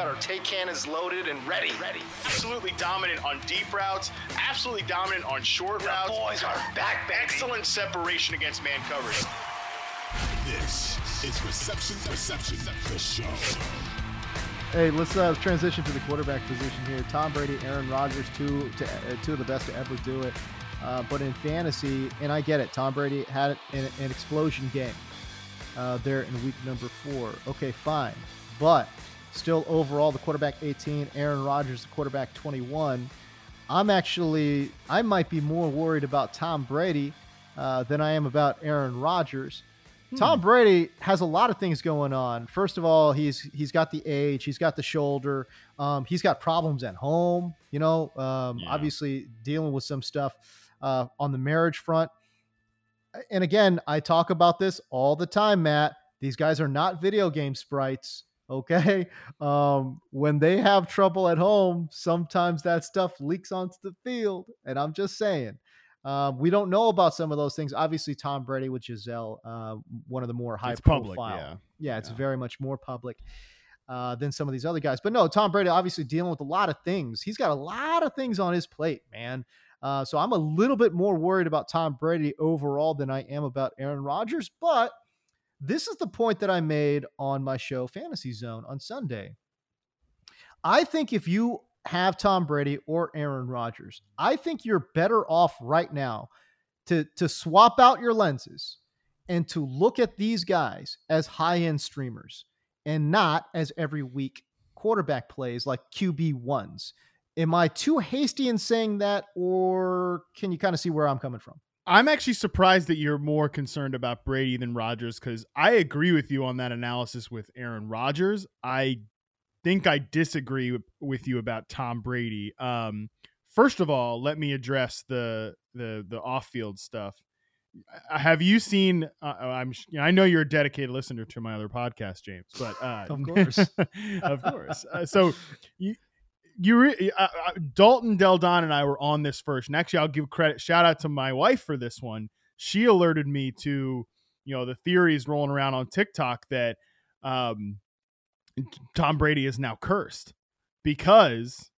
We've got our take cannons loaded and ready. Ready. Absolutely dominant on deep routes. Absolutely dominant on short The routes. boys are back, baby. Excellent separation against man coverage. This is Reception Perception, the show. Hey, let's uh, transition to the quarterback position here. Tom Brady, Aaron Rodgers, two to, uh, two of the best to ever do it. Uh, but in fantasy, and I get it, Tom Brady had an, an explosion game uh, there in week number four. Okay, fine, but still overall, the quarterback 18, Aaron Rodgers, the quarterback 21. I'm actually, I might be more worried about Tom Brady uh, than I am about Aaron Rodgers. Tom Brady has a lot of things going on. First of all, he's he's got the age, he's got the shoulder, um, he's got problems at home. You know, um, Yeah. obviously dealing with some stuff uh, on the marriage front. And again, I talk about this all the time, Matt. These guys are not video game sprites. Okay, um, when they have trouble at home, sometimes that stuff leaks onto the field, and I'm just saying. Um, we don't know about some of those things. Obviously, Tom Brady with Gisele, uh, one of the more high It's public, profile. yeah. yeah, it's Yeah. very much more public uh, than some of these other guys. But no, Tom Brady obviously dealing with a lot of things. He's got a lot of things on his plate, man. Uh, so I'm a little bit more worried about Tom Brady overall than I am about Aaron Rodgers. But this is the point that I made on my show Fantasy Zone on Sunday. I think if you have Tom Brady or Aaron Rodgers, I think you're better off right now to to swap out your lenses and to look at these guys as high-end streamers and not as every week quarterback plays like QB ones. Am I too hasty in saying that, or can you kind of see where I'm coming from? I'm actually surprised that you're more concerned about Brady than Rodgers because I agree with you on that analysis with Aaron Rodgers. I think I disagree with, you about Tom Brady. Um, first of all, let me address the the the off field stuff. Uh, Have you seen? Uh, I'm you know, I know you're a dedicated listener to my other podcast, James, but uh, Of course. of course. Uh, so you you re- uh, uh, Dalton Del Don and I were on this first, and actually, I'll give credit shout out to my wife for this one. She alerted me to you know the theories rolling around on TikTok that um, Tom Brady is now cursed because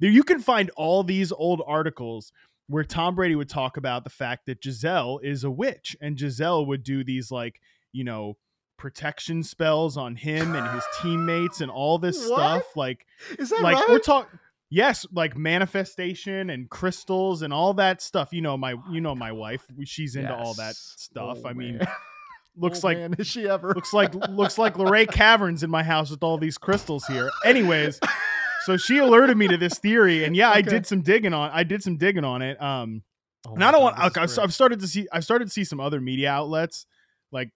you can find all these old articles where Tom Brady would talk about the fact that Gisele is a witch and Gisele would do these like, you know, protection spells on him and his teammates and all this What? stuff like Is that like right? we're talking yes like manifestation and crystals and all that stuff you know my you know my wife she's into all that stuff Oh, i mean man. looks Oh, like man, is she ever? looks like looks like Luray Caverns in my house with all these crystals here. Anyways, so she alerted me to this theory, and yeah, I did some digging on. I did some digging on it. Um, Oh and I don't God, want. I've. I've started to see. I've started to see some other media outlets like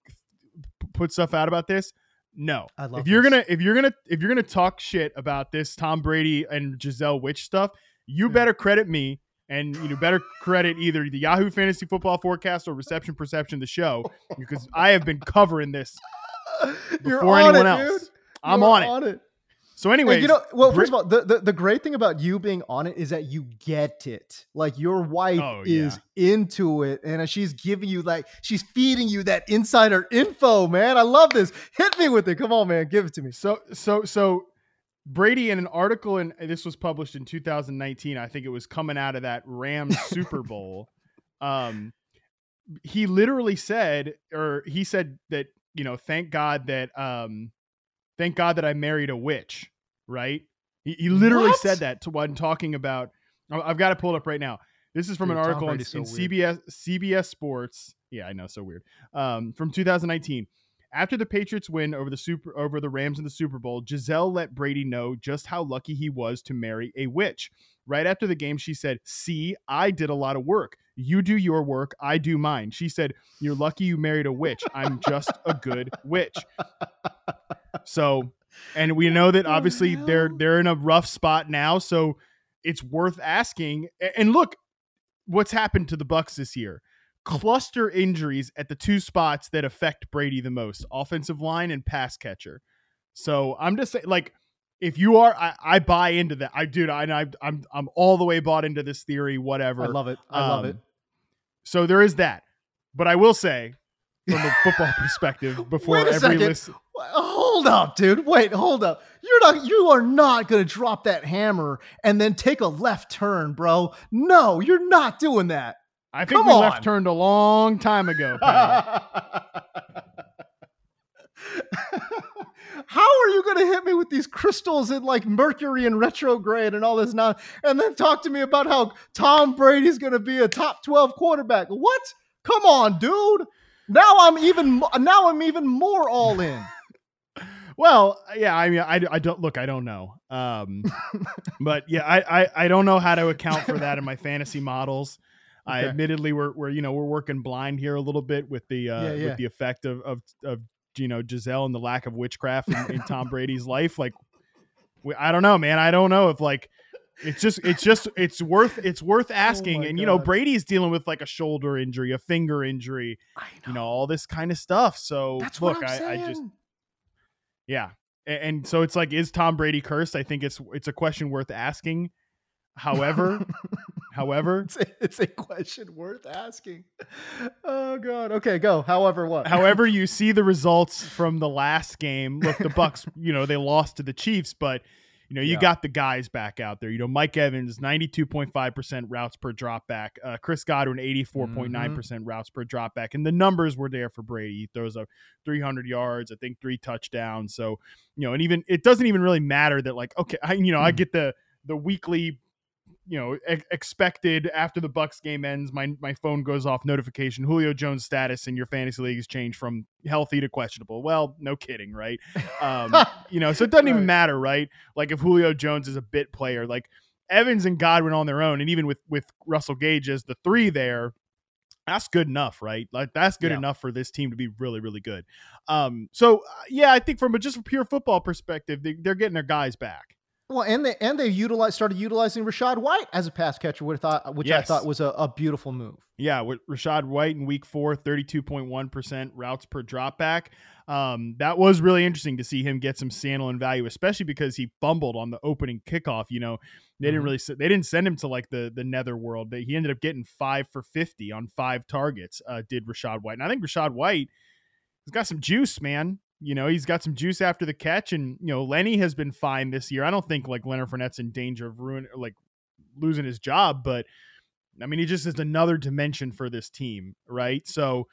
put stuff out about this. No, I love if you're this. gonna if you're gonna if you're gonna talk shit about this Tom Brady and Gisele Witch stuff, you Yeah. better credit me. And you know, better credit either the Yahoo Fantasy Football Forecast or Reception Perception, the show, because I have been covering this You're before on anyone it, else. dude. I'm You're on it. So, anyway, you know, well, first of all, the, the, the great thing about you being on it is that you get it. Like your wife Oh, is into it, and she's giving you like she's feeding you that insider info, man. I love this. Hit me with it. Come on, man. Give it to me. so so so Brady in an article and this was published in 2019. I think it was coming out of that Rams Super Bowl. Um, he literally said, or he said that you know, thank God that um, thank God that I married a witch. Right? He, he literally What? said that to when talking about. I've got to pull it up right now. This is from Dude, an article in, so in. CBS CBS Sports. Yeah, I know, so weird. Um, from 2019. After the Patriots win over the super over the Rams in the Super Bowl, Gisele let Brady know just how lucky he was to marry a witch. Right after the game, she said, "See, I did a lot of work. You do your work, I do mine." She said, "You're lucky you married a witch. I'm just a good witch." So, and we know that obviously they're they're in a rough spot now, so it's worth asking. And look, what's happened to the Bucs this year? Cluster injuries at the two spots that affect Brady the most: offensive line and pass catcher. So I'm just saying, like, if you are, I, I buy into that. I do. I, I, I'm I'm all the way bought into this theory. Whatever. I love it. I love Um, it. So there is that. But I will say, from a football perspective, before Wait a every second. Hold up, dude. Wait, hold up. You're not you are not gonna drop that hammer and then take a left turn, bro. No, you're not doing that. I think Come we on. left turned a long time ago. How are you going to hit me with these crystals and like Mercury and retrograde and all this now, and then talk to me about how Tom Brady's going to be a top twelve quarterback? What? Come on, dude. Now I'm even now I'm even more all in. Well, yeah, I mean, I, I don't look, I don't know. Um, but yeah, I, I, I don't know how to account for that in my fantasy models. I admittedly we're, we're, you know, we're working blind here a little bit with the, uh, Yeah, yeah. with the effect of, of, of, you know, Gisele and the lack of witchcraft in, in Tom Brady's life. Like, we, I don't know, man. I don't know if like, it's just, it's just, it's worth, it's worth asking. Oh and, you know, God. Brady's dealing with like a shoulder injury, a finger injury, I you know, all this kind of stuff. So That's look, I. I just, yeah. And so it's like, is Tom Brady cursed? I think it's it's a question worth asking. However, however, it's a, it's a question worth asking. Oh god. Okay, go. However, what? however, you see the results from the last game. Look, the Bucs, you know, they lost to the Chiefs, but you know, you Yeah. got the guys back out there. You know, Mike Evans, ninety-two point five percent routes per drop back. Uh, Chris Godwin, eighty-four point nine percent routes per drop back, and the numbers were there for Brady. He throws up three hundred yards, I think three touchdowns. So you know, and even it doesn't even really matter that like, okay, I you know, I get the the weekly you know ex- expected after the bucs game ends my my phone goes off notification julio jones status in your fantasy league has changed from healthy to questionable. Well no kidding right? Um you know so it doesn't even matter right? Like if julio jones is a bit player like evans and godwin on their own and even with with russell gage as the three there that's good enough right? Like that's good Yeah. enough for this team to be really really good. Um so uh, yeah i think from a just a pure football perspective they, they're getting their guys back Well, and they and they utilized started utilizing Rachaad White as a pass catcher, which I thought which I thought was a, a beautiful move. Yeah, with Rachaad White in week four, 32.1% routes per drop back. Um, that was really interesting to see him get some Sandlin value, especially because he fumbled on the opening kickoff. You know, they didn't Mhm. really, they didn't send him to like the, the nether world. He ended up getting five for 50 on five targets, uh, did Rachaad White. And I think Rachaad White has got some juice, man. You know, he's got some juice after the catch. And, you know, Lenny has been fine this year. I don't think like Leonard Fournette's in danger of ruin, like losing his job, but I mean, he just is another dimension for this team, right? So,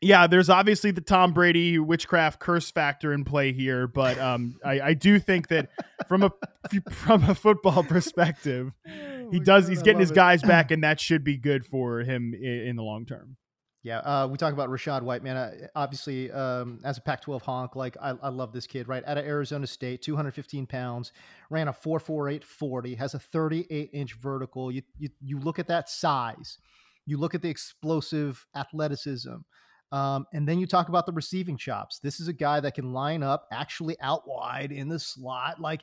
yeah, there's obviously the Tom Brady witchcraft curse factor in play here, but um, I, I do think that from a from a football perspective, he does he's getting his guys back, and that should be good for him in, in the long term. Yeah, uh, we talk about Rachaad White, man. Uh, obviously, um, as a Pac-12 honk, like I, I love this kid. Right out of Arizona State, 215 pounds, ran a 4.48 40, has a 38 inch vertical. You, you you look at that size, you look at the explosive athleticism, um, and then you talk about the receiving chops. This is a guy that can line up actually out wide in the slot. Like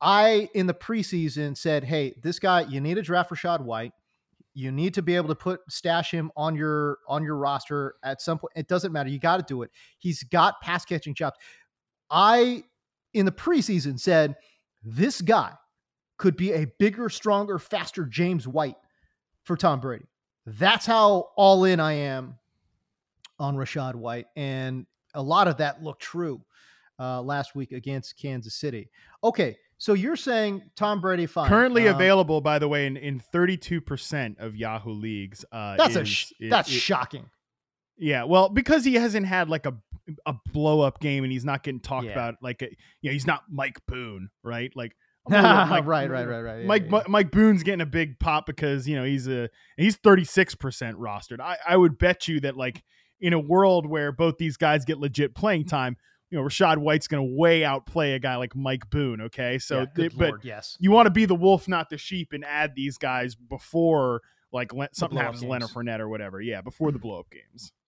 I in the preseason said, hey, this guy, you need to draft Rachaad White you need to be able to put stash him on your on your roster at some point it doesn't matter you got to do it. He's got pass catching chops. I in the preseason said this guy could be a bigger stronger faster james white for tom brady. That's how all in i am on rachaad white and a lot of that looked true uh, last week against Kansas City. Okay, so you're saying Tom Brady fine. Currently Um, available, by the way, in, in 32% of Yahoo leagues. Uh, That's a sh- that's shocking. Yeah, well, because he hasn't had like a a blow up game and he's not getting talked Yeah. about like a, you know he's not Mike Boone, right? Like I'm gonna let Mike- right, right, right, right. Yeah, Mike yeah, Mike Boone's getting a big pop because you know he's a he's 36 percent rostered. I I would bet you that like in a world where both these guys get legit playing time, you know Rachaad White's going to way outplay a guy like Mike Boone. Okay, so yeah, but Lord, yes. you want to be the wolf, not the sheep, and add these guys before like Le- something happens to Leonard. Fournette or whatever. Yeah, before the blow up games.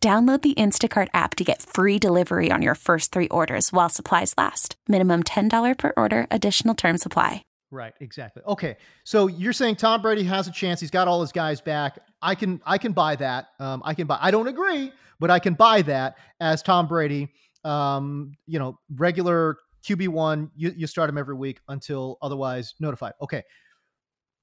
Download the Instacart app to get free delivery on your first three orders while supplies last. Minimum $10 per order, additional term supply. Right, exactly. Okay, so you're saying Tom Brady has a chance. He's got all his guys back. I can I can buy that. Um, I can buy. I don't agree, but I can buy that as Tom Brady. Um, you know, regular QB one. You you start him every week until otherwise notified. Okay,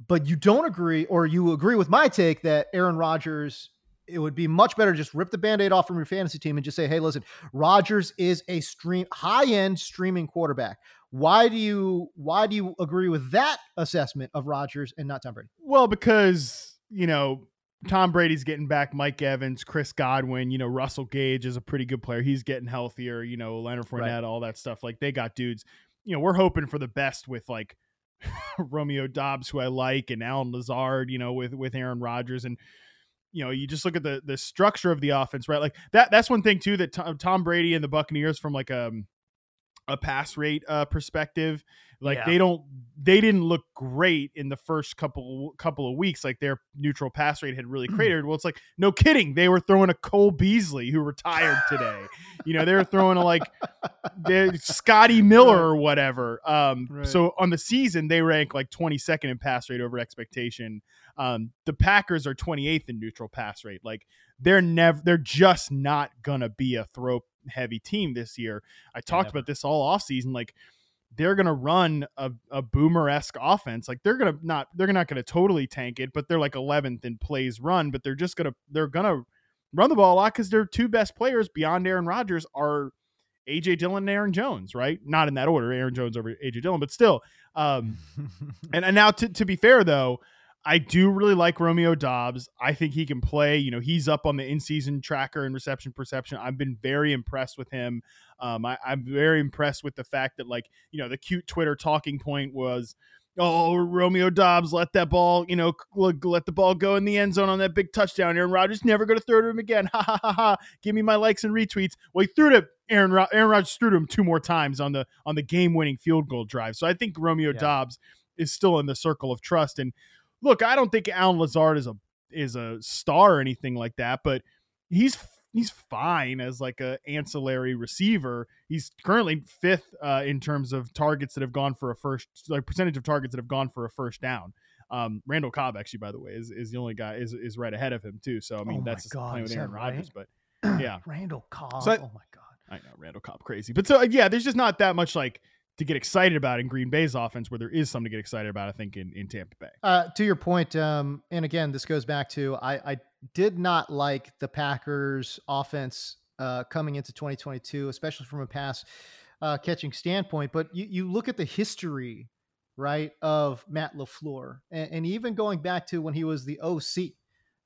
but you don't agree, or you agree with my take that Aaron Rodgers. It would be much better to just rip the band-aid off from your fantasy team and just say, "Hey, listen, Rodgers is a stream high-end streaming quarterback." Why do you why do you agree with that assessment of Rodgers and not Tom Brady? Well, because you know Tom Brady's getting back Mike Evans, Chris Godwin. You know Russell Gage is a pretty good player. He's getting healthier. You know Leonard Fournette, Right. all that stuff. Like they got dudes. You know we're hoping for the best with like Romeo Doubs, who I like, and Allen Lazard. You know with with Aaron Rodgers and. You know, you just look at the the structure of the offense, right? Like that. That's one thing too that Tom, Brady and the Buccaneers, from like um a pass rate uh, perspective, like Yeah. they don't they didn't look great in the first couple couple of weeks like their neutral pass rate had really cratered. Well it's like no kidding they were throwing a cole beasley who retired today. You know they were throwing a like scotty miller or whatever. Um Right. so on the season they rank like 22nd in pass rate over expectation. Um the packers are 28th in neutral pass rate. Like they're never they're just not gonna be a throw heavy team this year. I talked about this all offseason like they're gonna run a, a boomer esque offense. Like they're gonna not they're not gonna totally tank it, but they're like 11th in plays run. But they're just gonna they're gonna run the ball a lot because their two best players beyond Aaron Rodgers are AJ Dillon and Aaron Jones, right? Not in that order, Aaron Jones over AJ Dillon, but still. Um, and, and now to, to be fair though, I do really like Romeo Doubs. I think he can play. You know, he's up on the in-season tracker and reception perception. I've been very impressed with him. Um, I, I'm very impressed with the fact that, like, you know, the cute Twitter talking point was, "Oh, Romeo Doubs let that ball, you know, let, the ball go in the end zone on that big touchdown. Aaron Rodgers never going to throw to him again. Ha ha ha ha! Give me my likes and retweets." Well, he threw to Aaron. Ro- Aaron Rodgers threw to him two more times on the on the game-winning field goal drive. So I think Romeo Yeah. Doubs is still in the circle of trust. And look, I don't think Allen Lazard is a is a star or anything like that, but he's he's fine as like a ancillary receiver. He's currently fifth uh, in terms of targets that have gone for a first like percentage of targets that have gone for a first down. Um, Randall Cobb actually, by the way, is, is the only guy is is right ahead of him too. So I mean, Oh that's just God, playing with Aaron Rodgers, but yeah, Randall Cobb. So I- oh my god. I know Randall Cobb crazy, but so yeah, there's just not that much like to get excited about in Green Bay's offense, where there is something to get excited about. I think in in Tampa Bay. Uh, to your point, um, and again, this goes back to I, I did not like the Packers' offense uh, coming into 2022, especially from a pass uh, catching standpoint. But you, you look at the history, right, of Matt LaFleur, and, and even going back to when he was the OC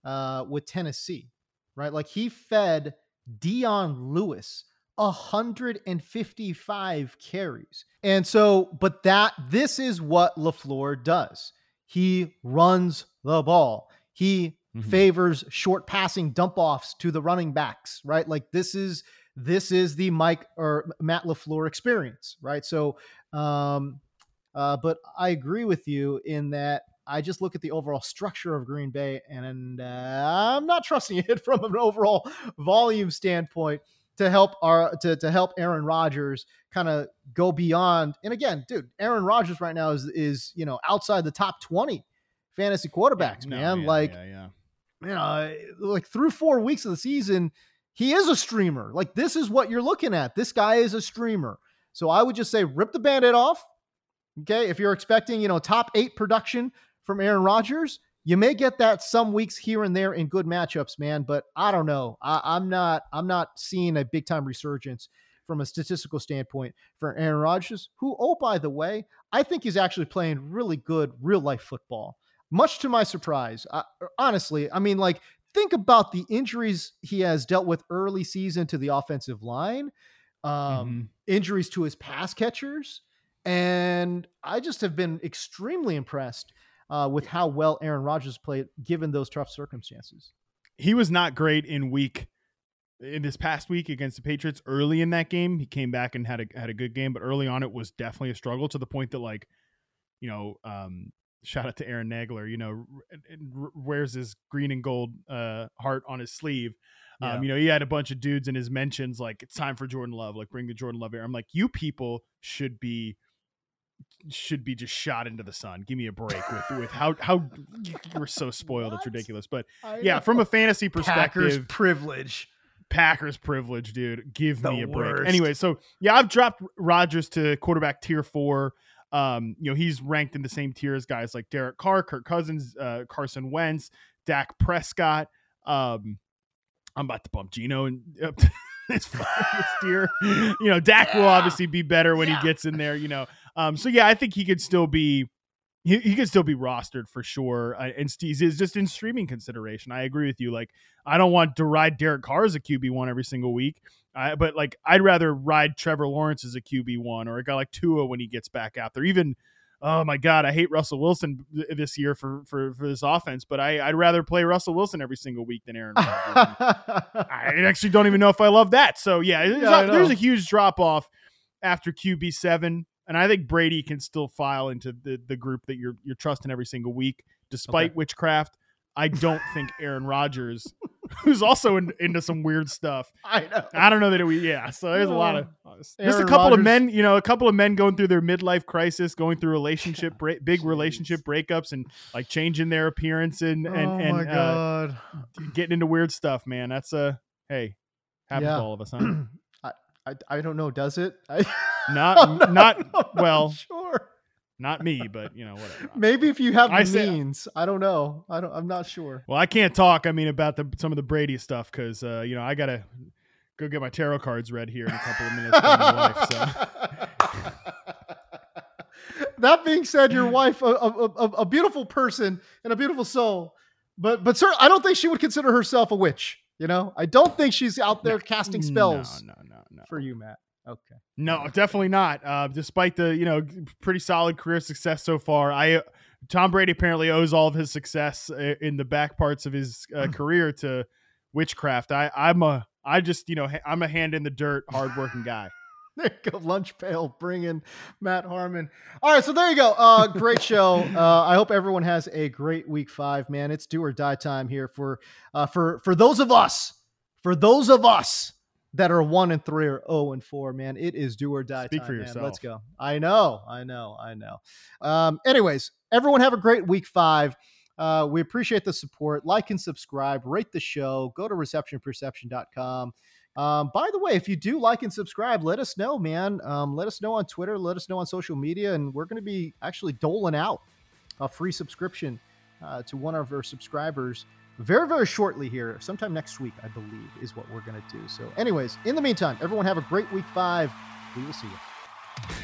uh, with Tennessee, right? Like he fed Dion Lewis 155 carries. And so, but that this is what LaFleur does. He runs the ball. He Mhm. favors short passing dump offs to the running backs, right? Like this is this is the Mike or Matt LaFleur experience, right? So um uh but I agree with you in that I just look at the overall structure of Green Bay and uh, I'm not trusting it from an overall volume standpoint to help our to, to help Aaron Rodgers kind of go beyond. And again, dude, Aaron Rodgers right now is is you know outside the top twenty fantasy quarterbacks, No, man. yeah, like yeah, yeah. you know, like through four weeks of the season, he is a streamer. Like this is what you're looking at. This guy is a streamer. So I would just say rip the band-aid off. Okay. If you're expecting, you know, top eight production from Aaron Rodgers, you may get that some weeks here and there in good matchups, man. But I don't know. I, I'm not, I'm not seeing a big time resurgence from a statistical standpoint for Aaron Rodgers, who, oh, by the way, I think he's actually playing really good real life football. Much to my surprise, uh, honestly, I mean, like, think about the injuries he has dealt with early season to the offensive line, um, Mhm. injuries to his pass catchers, and I just have been extremely impressed uh, with how well Aaron Rodgers played given those tough circumstances. he was not great in week in this past week against the Patriots. Early in that game, he came back and had a had a good game, but early on it was definitely a struggle to the point that like, you know, um, shout out to Aaron Nagler. You know, wears his green and gold uh, heart on his sleeve. Yeah. Um, you know, he had a bunch of dudes in his mentions like it's time for Jordan Love, like bring the Jordan Love here. I'm like, you people should be should be just shot into the sun. Give me a break with with how how you were so spoiled. It's ridiculous. But I yeah, know. from a fantasy Packers perspective, privilege. Packers privilege, dude. Give The me a break. Anyway, so yeah, I've dropped Rodgers to quarterback tier four. Um, you know, he's ranked in the same tier as guys like Derek Carr, Kirk Cousins, uh, Carson Wentz, Dak Prescott. Um, I'm about to bump Geno and up to this this tier. You know, Dak will obviously be better when Yeah. he gets in there. You know, um, so yeah, I think he could still be. He, he could still be rostered for sure, uh, and Steve's is just in streaming consideration. I agree with you. Like, I don't want to ride Derek Carr as a QB one every single week. I, but like, I'd rather ride Trevor Lawrence as a QB one, or a guy like Tua when he gets back out there. Even, oh my God, I hate Russell Wilson this year for for, for this offense. But I, I'd rather play Russell Wilson every single week than Aaron Rodgers. I actually don't even know if I love that. So yeah, there's, Yeah, a, there's a huge drop off after QB seven, and I think Brady can still file into the, the group that you're you're trusting every single week, despite Okay. witchcraft. I don't think Aaron Rodgers, who's also in, into some weird stuff. I know. I don't know that we. Yeah, so there's a lot of just a couple of men. You know, a couple of men going through their midlife crisis, going through relationship break, big relationship breakups, and like changing their appearance and and oh and my uh, getting into weird stuff, man. That's a hey, happens Yeah. to all of us, huh? I, I don't know. Does it? I, Not not- not well, sure. not me, but you know whatever. Maybe if you have I the say- means. I don't know. I don't. I'm not sure. Well, I can't talk. I mean about the some of the Brady stuff because uh, you know I gotta go get my tarot cards read here in a couple of minutes. my wife, so. that being said, your wife, a, a, a, a beautiful person and a beautiful soul, but but sir, I don't think she would consider herself a witch. You know, I don't think she's out there casting spells No, no, no, no. for you, Matt. Okay. No, definitely not. Uh, despite the you know pretty solid career success so far, I Tom Brady apparently owes all of his success uh, in the back parts of his uh, career to witchcraft. I I'm a I just you know I'm a hand in the dirt, hardworking guy. There you go, lunch pail bringing Matt Harmon. All right, so there you go. Uh, great show. Uh, I hope everyone has a great week five, man. It's do or die time here for uh, for for those of us, for those of us that are one and three or oh and four, man. It is do or die Speak time. for man. yourself. Let's go. I know, I know, I know. Um, anyways, everyone have a great week five. Uh, we appreciate the support. Like and subscribe. Rate the show. Go to receptionperception.com. Um, by the way, if you do like and subscribe, let us know, man. Um, let us know on Twitter, let us know on social media, and we're going to be actually doling out a free subscription uh, to one of our subscribers very, very shortly here. Sometime next week, I believe, is what we're going to do. So, anyways, in the meantime, everyone have a great week five. We will see you.